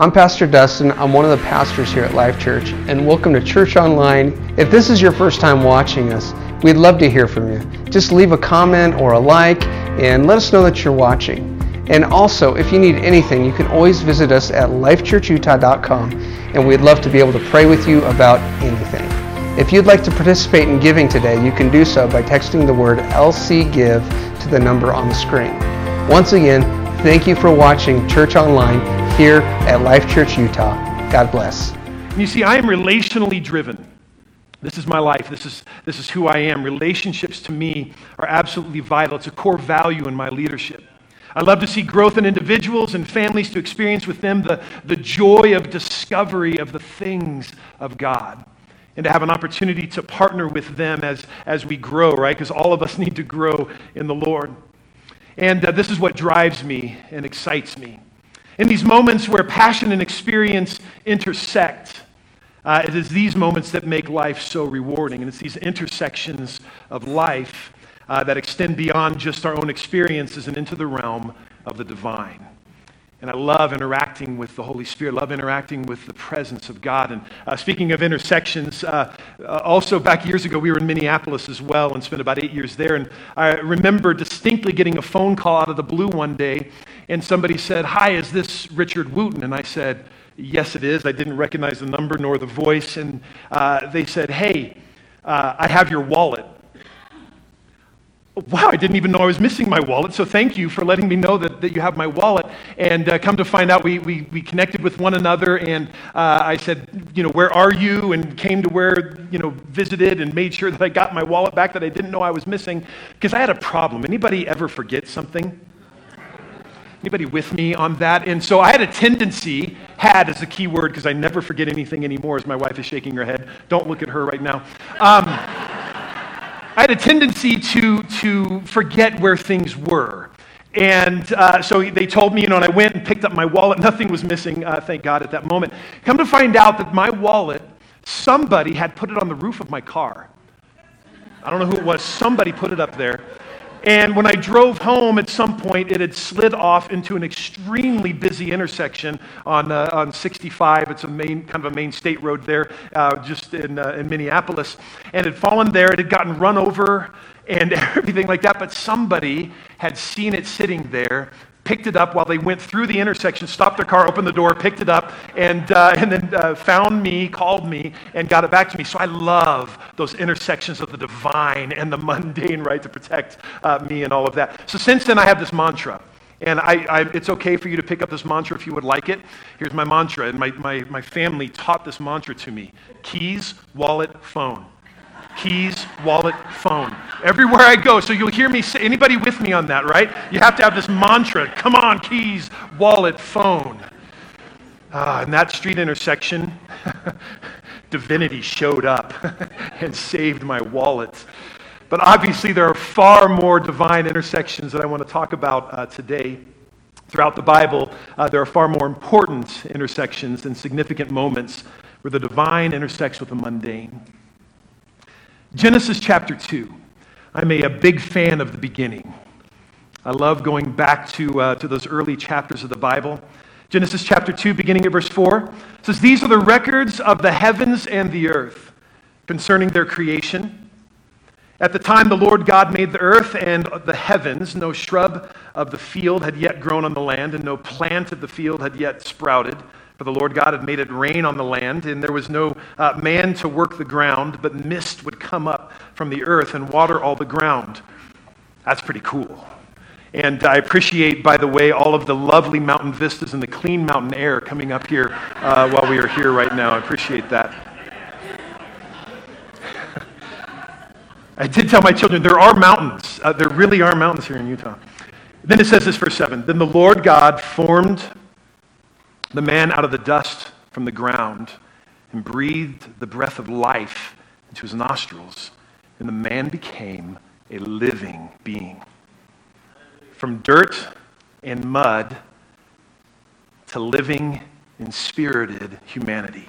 I'm Pastor Dustin. I'm one of the pastors here at Life Church, and welcome to Church Online. If this is your first time watching us, we'd love to hear from you. Just leave a comment or a like and let us know that you're watching. And also, if you need anything, you can always visit us at lifechurchutah.com, and we'd love to be able to pray with you about anything. If you'd like to participate in giving today, you can do so by texting the word LC Give to the number on the screen. Once again, thank you for watching Church Online here at Life Church Utah. God bless. You see, I am relationally driven. This is my life. This is, this is who I am. Relationships to me are absolutely vital. It's a core value in my leadership. I love to see growth in individuals and families to experience with them the, the joy of discovery of the things of God and to have an opportunity to partner with them as, as we grow, right? Because all of us need to grow in the Lord. And uh, this is what drives me and excites me. In these moments where passion and experience intersect, uh, it is these moments that make life so rewarding. And it's these intersections of life uh, that extend beyond just our own experiences and into the realm of the divine. And I love interacting with the Holy Spirit, love interacting with the presence of God. And uh, speaking of intersections, uh, uh, also back years ago, we were in Minneapolis as well and spent about eight years there. And I remember distinctly getting a phone call out of the blue one day, and somebody said, Hi, is this Richard Wooten? And I said, Yes, it is. I didn't recognize the number nor the voice. And uh, they said, Hey, uh, I have your wallet wow, I didn't even know I was missing my wallet. So thank you for letting me know that, that you have my wallet. And uh, come to find out, we, we, we connected with one another. And uh, I said, you know, where are you? And came to where, you know, visited and made sure that I got my wallet back that I didn't know I was missing. Because I had a problem. Anybody ever forget something? Anybody with me on that? And so I had a tendency, had as a key word, because I never forget anything anymore, as my wife is shaking her head. Don't look at her right now. Um, I had a tendency to, to forget where things were. And uh, so they told me, you know, and I went and picked up my wallet. Nothing was missing, uh, thank God, at that moment. Come to find out that my wallet, somebody had put it on the roof of my car. I don't know who it was. Somebody put it up there. And when I drove home at some point, it had slid off into an extremely busy intersection on, uh, on 65. It's a main, kind of a main state road there, uh, just in, uh, in Minneapolis. And it had fallen there. It had gotten run over and everything like that. But somebody had seen it sitting there, picked it up while they went through the intersection, stopped their car, opened the door, picked it up, and, uh, and then uh, found me, called me, and got it back to me. So I love those intersections of the divine and the mundane, right, to protect uh, me and all of that. So since then, I have this mantra. And I, I, it's okay for you to pick up this mantra if you would like it. Here's my mantra, and my, my, my family taught this mantra to me keys, wallet, phone keys, wallet, phone. Everywhere I go. So you'll hear me say, anybody with me on that, right? You have to have this mantra come on, keys, wallet, phone. Uh, in that street intersection, divinity showed up and saved my wallet. But obviously, there are far more divine intersections that I want to talk about uh, today. Throughout the Bible, uh, there are far more important intersections and significant moments where the divine intersects with the mundane. Genesis chapter 2. I'm a, a big fan of the beginning. I love going back to, uh, to those early chapters of the Bible. Genesis chapter 2, beginning at verse 4, says, These are the records of the heavens and the earth concerning their creation. At the time the Lord God made the earth and the heavens, no shrub of the field had yet grown on the land, and no plant of the field had yet sprouted for the Lord God had made it rain on the land, and there was no uh, man to work the ground, but mist would come up from the earth and water all the ground. That's pretty cool. And I appreciate, by the way, all of the lovely mountain vistas and the clean mountain air coming up here uh, while we are here right now. I appreciate that. I did tell my children there are mountains. Uh, there really are mountains here in Utah. Then it says this, verse 7 Then the Lord God formed the man out of the dust from the ground and breathed the breath of life into his nostrils, and the man became a living being. From dirt and mud to living and spirited humanity.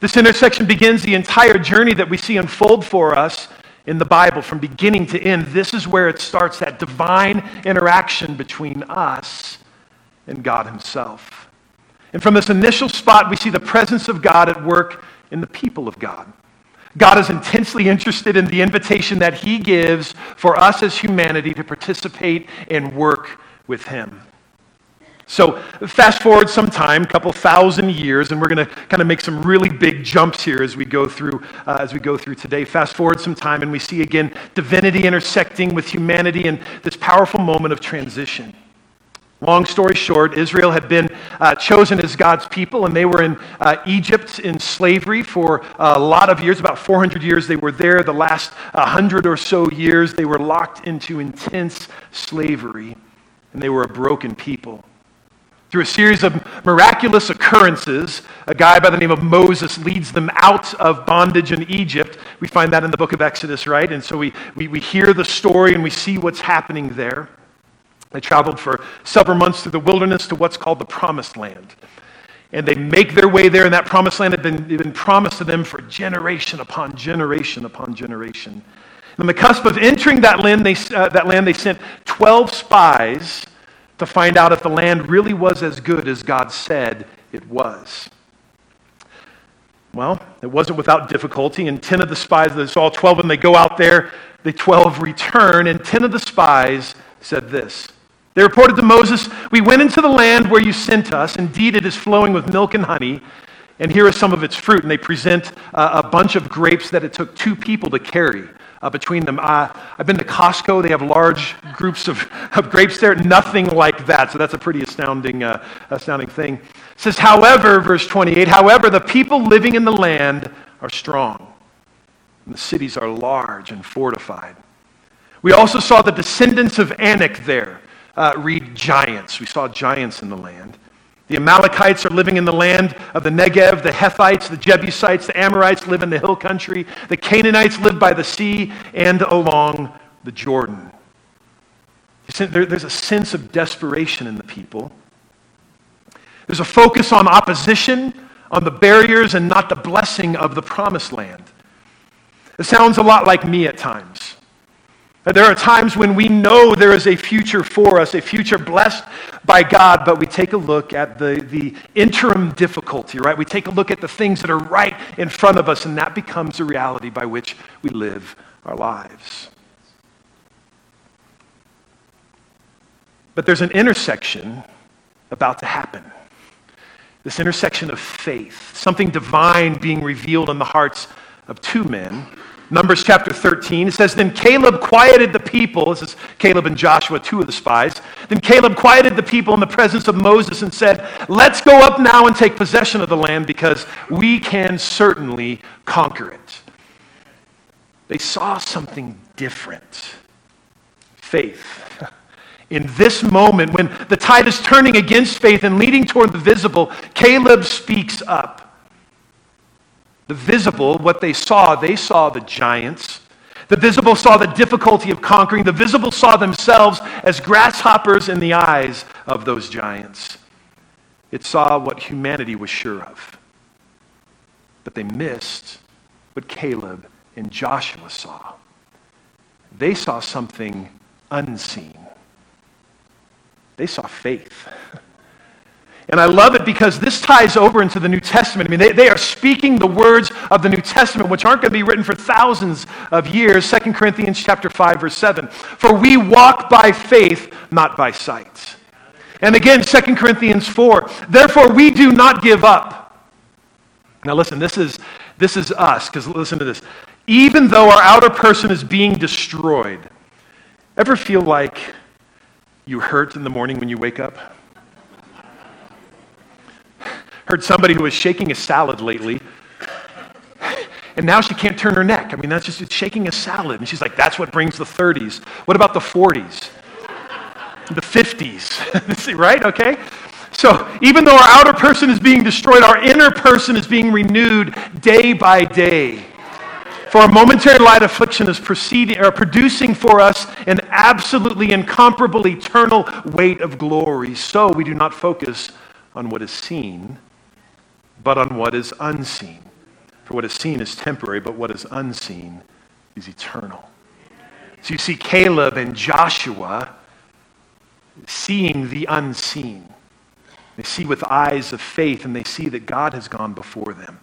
This intersection begins the entire journey that we see unfold for us in the Bible from beginning to end. This is where it starts that divine interaction between us and God Himself. And from this initial spot, we see the presence of God at work in the people of God. God is intensely interested in the invitation that He gives for us as humanity to participate and work with Him. So, fast forward some time, a couple thousand years, and we're going to kind of make some really big jumps here as we go through uh, as we go through today. Fast forward some time, and we see again divinity intersecting with humanity in this powerful moment of transition. Long story short, Israel had been uh, chosen as God's people, and they were in uh, Egypt in slavery for a lot of years. About 400 years they were there. The last 100 or so years, they were locked into intense slavery, and they were a broken people. Through a series of miraculous occurrences, a guy by the name of Moses leads them out of bondage in Egypt. We find that in the book of Exodus, right? And so we, we, we hear the story and we see what's happening there. They traveled for several months through the wilderness to what's called the Promised Land. And they make their way there, and that promised land had been, had been promised to them for generation upon generation upon generation. And on the cusp of entering that land, they, uh, that land, they sent 12 spies to find out if the land really was as good as God said it was. Well, it wasn't without difficulty, and 10 of the spies, they saw 12 of them, they go out there, the 12 return, and 10 of the spies said this they reported to Moses, We went into the land where you sent us. Indeed, it is flowing with milk and honey. And here is some of its fruit. And they present uh, a bunch of grapes that it took two people to carry uh, between them. Uh, I've been to Costco. They have large groups of, of grapes there. Nothing like that. So that's a pretty astounding, uh, astounding thing. It says, however, verse 28, however, the people living in the land are strong. And the cities are large and fortified. We also saw the descendants of Anak there uh, read giants. We saw giants in the land. The Amalekites are living in the land of the Negev. The Hittites, the Jebusites, the Amorites live in the hill country. The Canaanites live by the sea and along the Jordan. There's a sense of desperation in the people. There's a focus on opposition, on the barriers, and not the blessing of the promised land. It sounds a lot like me at times. There are times when we know there is a future for us, a future blessed by God, but we take a look at the, the interim difficulty, right? We take a look at the things that are right in front of us, and that becomes the reality by which we live our lives. But there's an intersection about to happen. This intersection of faith, something divine being revealed in the hearts of two men Numbers chapter 13, it says, Then Caleb quieted the people. This is Caleb and Joshua, two of the spies. Then Caleb quieted the people in the presence of Moses and said, Let's go up now and take possession of the land because we can certainly conquer it. They saw something different faith. In this moment, when the tide is turning against faith and leading toward the visible, Caleb speaks up. The visible, what they saw, they saw the giants. The visible saw the difficulty of conquering. The visible saw themselves as grasshoppers in the eyes of those giants. It saw what humanity was sure of. But they missed what Caleb and Joshua saw. They saw something unseen. They saw faith. And I love it because this ties over into the New Testament. I mean, they, they are speaking the words of the New Testament, which aren't going to be written for thousands of years. 2 Corinthians chapter 5, verse 7. For we walk by faith, not by sight. And again, 2 Corinthians 4. Therefore, we do not give up. Now listen, this is, this is us, because listen to this. Even though our outer person is being destroyed, ever feel like you hurt in the morning when you wake up? Heard somebody who was shaking a salad lately, and now she can't turn her neck. I mean, that's just shaking a salad. And she's like, that's what brings the 30s. What about the 40s? The 50s, right? Okay? So even though our outer person is being destroyed, our inner person is being renewed day by day. For a momentary light affliction is proceeding, or producing for us an absolutely incomparable eternal weight of glory. So we do not focus on what is seen, but on what is unseen. For what is seen is temporary, but what is unseen is eternal. So you see Caleb and Joshua seeing the unseen. They see with eyes of faith, and they see that God has gone before them.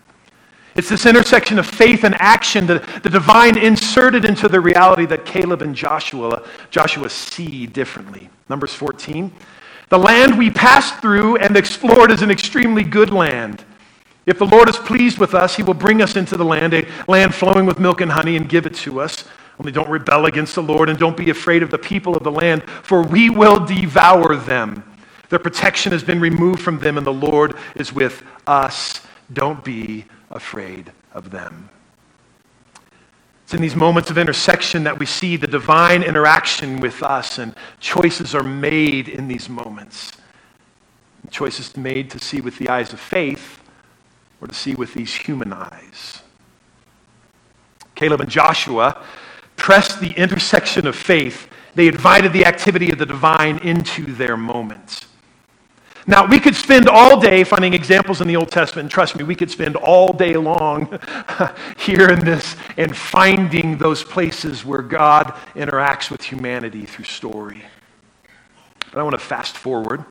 It's this intersection of faith and action, the, the divine inserted into the reality that Caleb and Joshua, Joshua see differently. Numbers 14. The land we passed through and explored is an extremely good land. If the Lord is pleased with us, he will bring us into the land, a land flowing with milk and honey, and give it to us. Only don't rebel against the Lord and don't be afraid of the people of the land, for we will devour them. Their protection has been removed from them, and the Lord is with us. Don't be afraid of them. It's in these moments of intersection that we see the divine interaction with us, and choices are made in these moments. Choices made to see with the eyes of faith or to see with these human eyes. Caleb and Joshua pressed the intersection of faith. They invited the activity of the divine into their moments. Now, we could spend all day finding examples in the Old Testament, and trust me, we could spend all day long here in this and finding those places where God interacts with humanity through story. But I want to fast forward.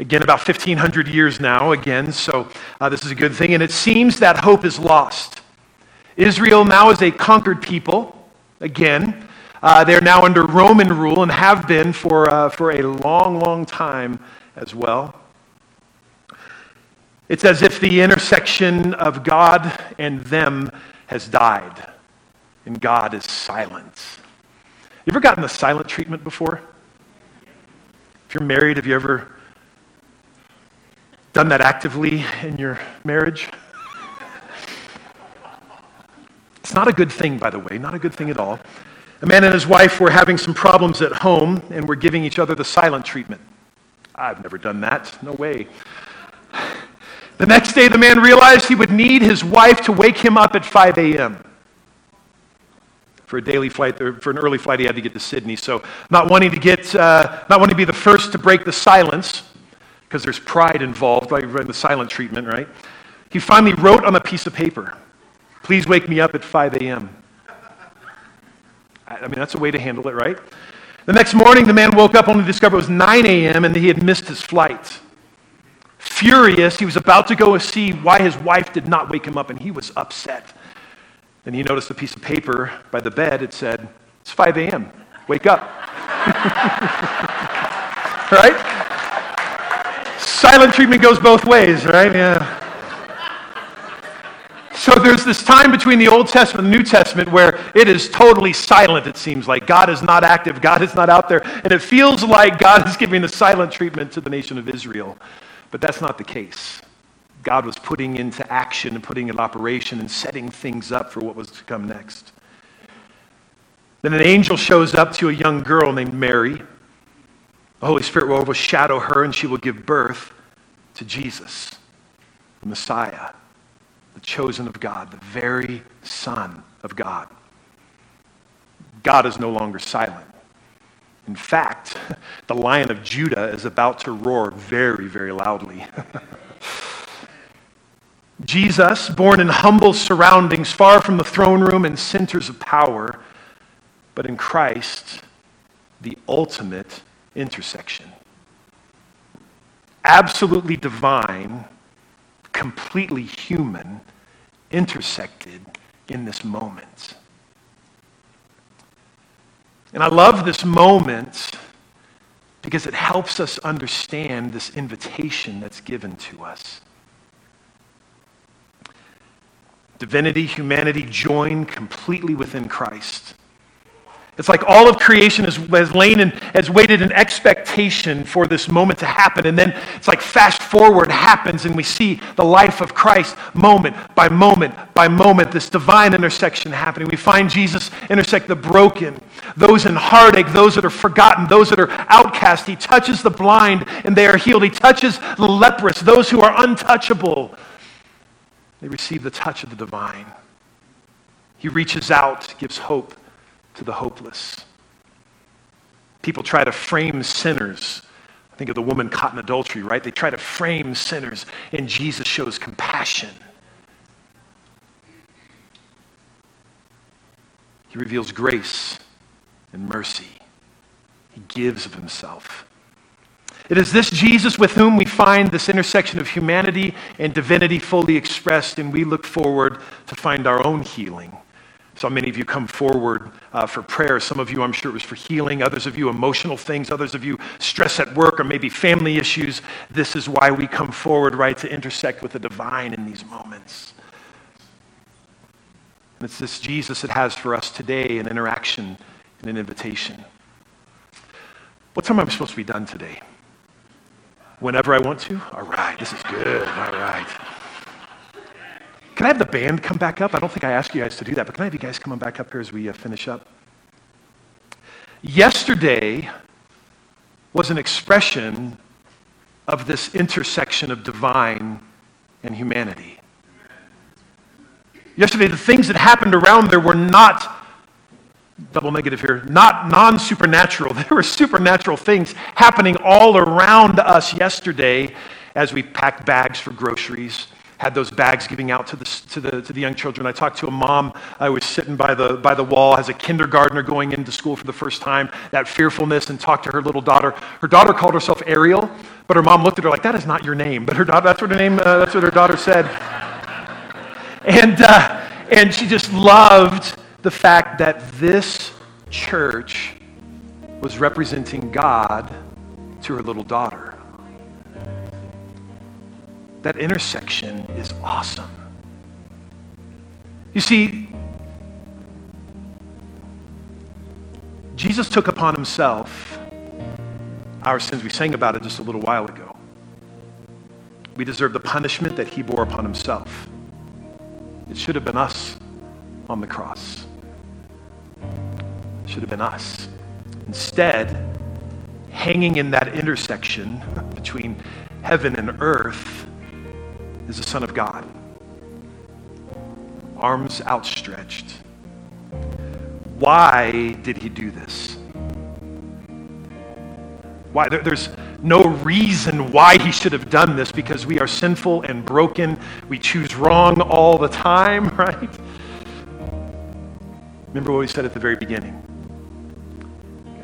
Again, about 1,500 years now, again, so uh, this is a good thing. And it seems that hope is lost. Israel now is a conquered people, again. Uh, they're now under Roman rule and have been for, uh, for a long, long time as well. It's as if the intersection of God and them has died, and God is silent. You ever gotten the silent treatment before? If you're married, have you ever done that actively in your marriage? It's not a good thing, by the way, not a good thing at all. A man and his wife were having some problems at home and were giving each other the silent treatment. I've never done that. No way. The next day, the man realized he would need his wife to wake him up at 5 a.m. For a daily flight, or for an early flight, he had to get to Sydney. So, not wanting to get, uh, not wanting to be the first to break the silence, because there's pride involved by the silent treatment, right? He finally wrote on a piece of paper, "Please wake me up at 5 a.m." I mean, that's a way to handle it, right? The next morning, the man woke up only to discover it was 9 a.m. and that he had missed his flight. Furious, he was about to go see why his wife did not wake him up, and he was upset. Then he noticed a piece of paper by the bed. It said, It's 5 a.m. Wake up. right? Silent treatment goes both ways, right? Yeah. So there's this time between the Old Testament and the New Testament where it is totally silent, it seems like. God is not active, God is not out there. And it feels like God is giving the silent treatment to the nation of Israel. But that's not the case. God was putting into action and putting in operation and setting things up for what was to come next. Then an angel shows up to a young girl named Mary. The Holy Spirit will overshadow her and she will give birth to Jesus, the Messiah the chosen of God, the very Son of God. God is no longer silent. In fact, the lion of Judah is about to roar very, very loudly. Jesus, born in humble surroundings, far from the throne room and centers of power, but in Christ, the ultimate intersection. Absolutely divine completely human, intersected in this moment. And I love this moment because it helps us understand this invitation that's given to us. Divinity, humanity join completely within Christ. It's like all of creation has, has lain and has waited in expectation for this moment to happen. And then it's like fast forward happens, and we see the life of Christ moment by moment by moment, this divine intersection happening. We find Jesus intersect the broken, those in heartache, those that are forgotten, those that are outcast. He touches the blind, and they are healed. He touches the leprous, those who are untouchable. They receive the touch of the divine. He reaches out, gives hope to the hopeless. People try to frame sinners. Think of the woman caught in adultery, right? They try to frame sinners, and Jesus shows compassion. He reveals grace and mercy. He gives of himself. It is this Jesus with whom we find this intersection of humanity and divinity fully expressed, and we look forward to find our own healing. So many of you come forward uh, for prayer. Some of you, I'm sure, it was for healing. Others of you, emotional things. Others of you, stress at work or maybe family issues. This is why we come forward, right, to intersect with the divine in these moments. And it's this Jesus that has for us today an interaction and an invitation. What time am I supposed to be done today? whenever I want to? All right, this is good. All right. Can I have the band come back up? I don't think I asked you guys to do that, but can I have you guys come on back up here as we uh, finish up? Yesterday was an expression of this intersection of divine and humanity. Yesterday, the things that happened around there were not double negative here, not non supernatural. There were supernatural things happening all around us yesterday as we packed bags for groceries. Had those bags giving out to the, to, the, to the young children. I talked to a mom. I was sitting by the, by the wall as a kindergartner going into school for the first time, that fearfulness, and talked to her little daughter. Her daughter called herself Ariel, but her mom looked at her like, That is not your name. But her daughter, that's what her name, uh, that's what her daughter said. And, uh, and she just loved the fact that this church was representing God to her little daughter. That intersection is awesome. You see, Jesus took upon himself our sins. We sang about it just a little while ago. We deserve the punishment that he bore upon himself. It should have been us on the cross It should have been us. Instead, hanging in that intersection between heaven and earth is the Son of God. Arms outstretched. Why did he do this? Why? there's no reason why he should have done this because we are sinful and broken. We choose wrong all the time, right? Remember what we said at the very beginning.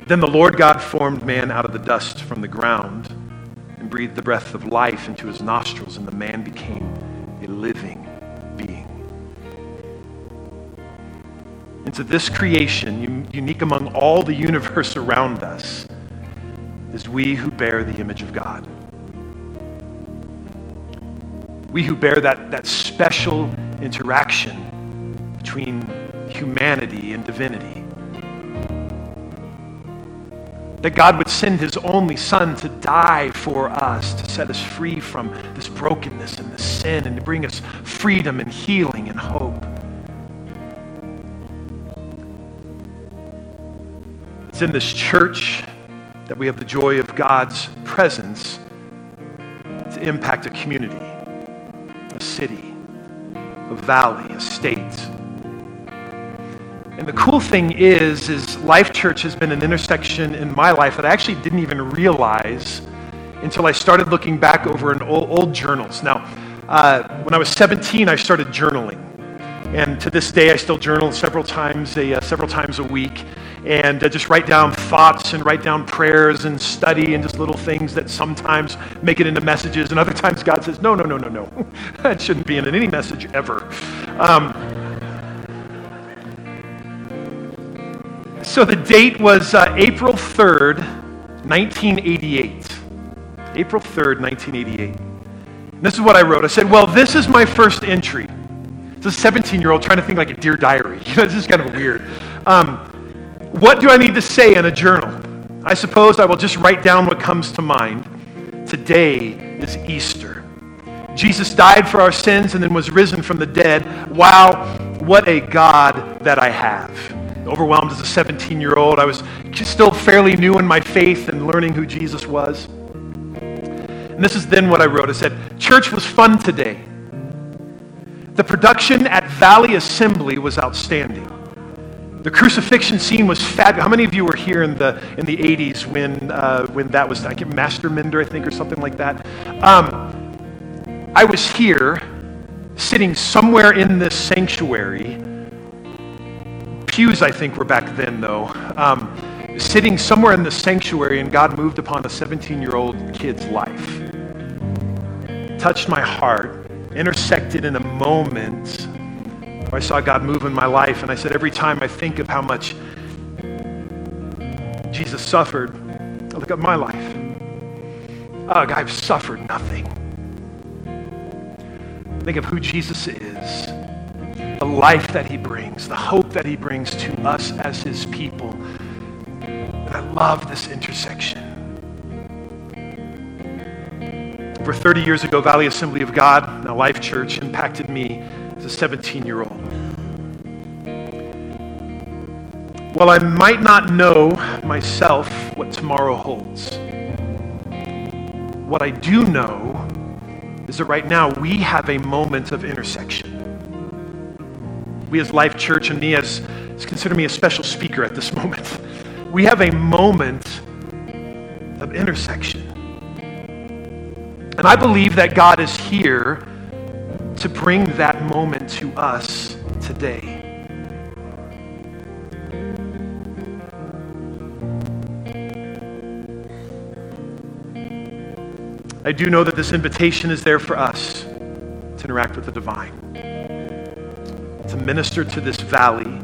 Then the Lord God formed man out of the dust from the ground and breathed the breath of life into his nostrils, and the man became a living being. Into this creation, unique among all the universe around us, is we who bear the image of God. We who bear that, that special interaction between humanity and divinity that God would send his only son to die for us, to set us free from this brokenness and this sin, and to bring us freedom and healing and hope. It's in this church that we have the joy of God's presence to impact a community, a city, a valley, a state the cool thing is, is Life Church has been an intersection in my life that I actually didn't even realize until I started looking back over an old, old journals. Now, uh, when I was 17, I started journaling, and to this day, I still journal several times a uh, several times a week, and uh, just write down thoughts and write down prayers and study and just little things that sometimes make it into messages, and other times God says, no, no, no, no, no, that shouldn't be in any message ever. Um, So the date was uh, April 3rd, 1988. April 3rd, 1988. And this is what I wrote. I said, Well, this is my first entry. It's a 17 year old trying to think like a Dear Diary. You know, this is kind of weird. Um, what do I need to say in a journal? I suppose I will just write down what comes to mind. Today is Easter. Jesus died for our sins and then was risen from the dead. Wow, what a God that I have overwhelmed as a 17 year old. I was just still fairly new in my faith and learning who Jesus was. And this is then what I wrote. I said, Church was fun today. The production at Valley Assembly was outstanding. The crucifixion scene was fabulous. How many of you were here in the in the 80s when uh, when that was I get Masterminder, I think, or something like that? Um, I was here, sitting somewhere in this sanctuary pews, I think, were back then, though. Um, sitting somewhere in the sanctuary and God moved upon a 17 year old kid's life. Touched my heart, intersected in a moment where I saw God move in my life. And I said, every time I think of how much Jesus suffered, I look at my life. Ugh, I've suffered nothing. Think of who Jesus is, the life that he brings, the hope that he brings to us as his people. And I love this intersection. Over 30 years ago, Valley Assembly of God, now Life Church, impacted me as a 17 year old. While I might not know myself what tomorrow holds, what I do know is that right now we have a moment of intersection. We as Life Church and me as consider me a special speaker at this moment. We have a moment of intersection. And I believe that God is here to bring that moment to us today. I do know that this invitation is there for us to interact with the divine, minister to this valley,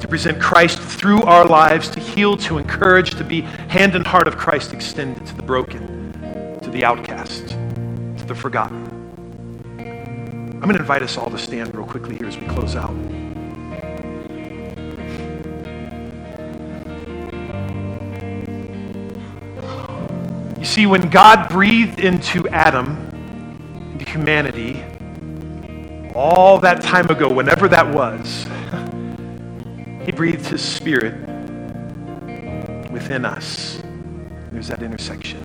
to present Christ through our lives, to heal, to encourage, to be hand and heart of Christ extended to the broken, to the outcast, to the forgotten. I'm going to invite us all to stand real quickly here as we close out. You see, when God breathed into Adam, into humanity, all that time ago, whenever that was, he breathed his spirit within us. There's that intersection.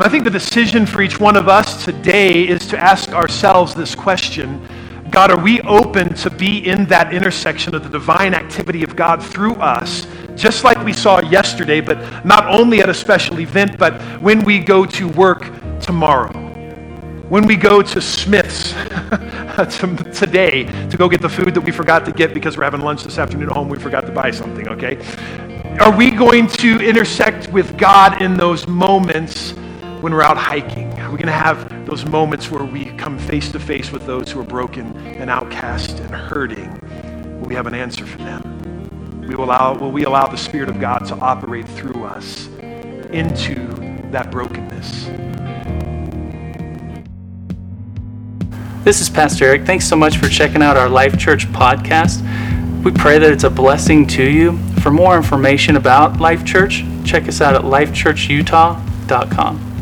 I think the decision for each one of us today is to ask ourselves this question God, are we open to be in that intersection of the divine activity of God through us just like we saw yesterday, but not only at a special event, but when we go to work tomorrow. When we go to Smith's today to go get the food that we forgot to get because we're having lunch this afternoon at home, we forgot to buy something, okay? Are we going to intersect with God in those moments when we're out hiking? Are we going to have those moments where we come face to face with those who are broken and outcast and hurting? Will we have an answer for them? we will allow, will we allow the Spirit of God to operate through us into that brokenness? This is Pastor Eric. Thanks so much for checking out our Life Church podcast. We pray that it's a blessing to you. For more information about Life Church, check us out at lifechurchutah.com.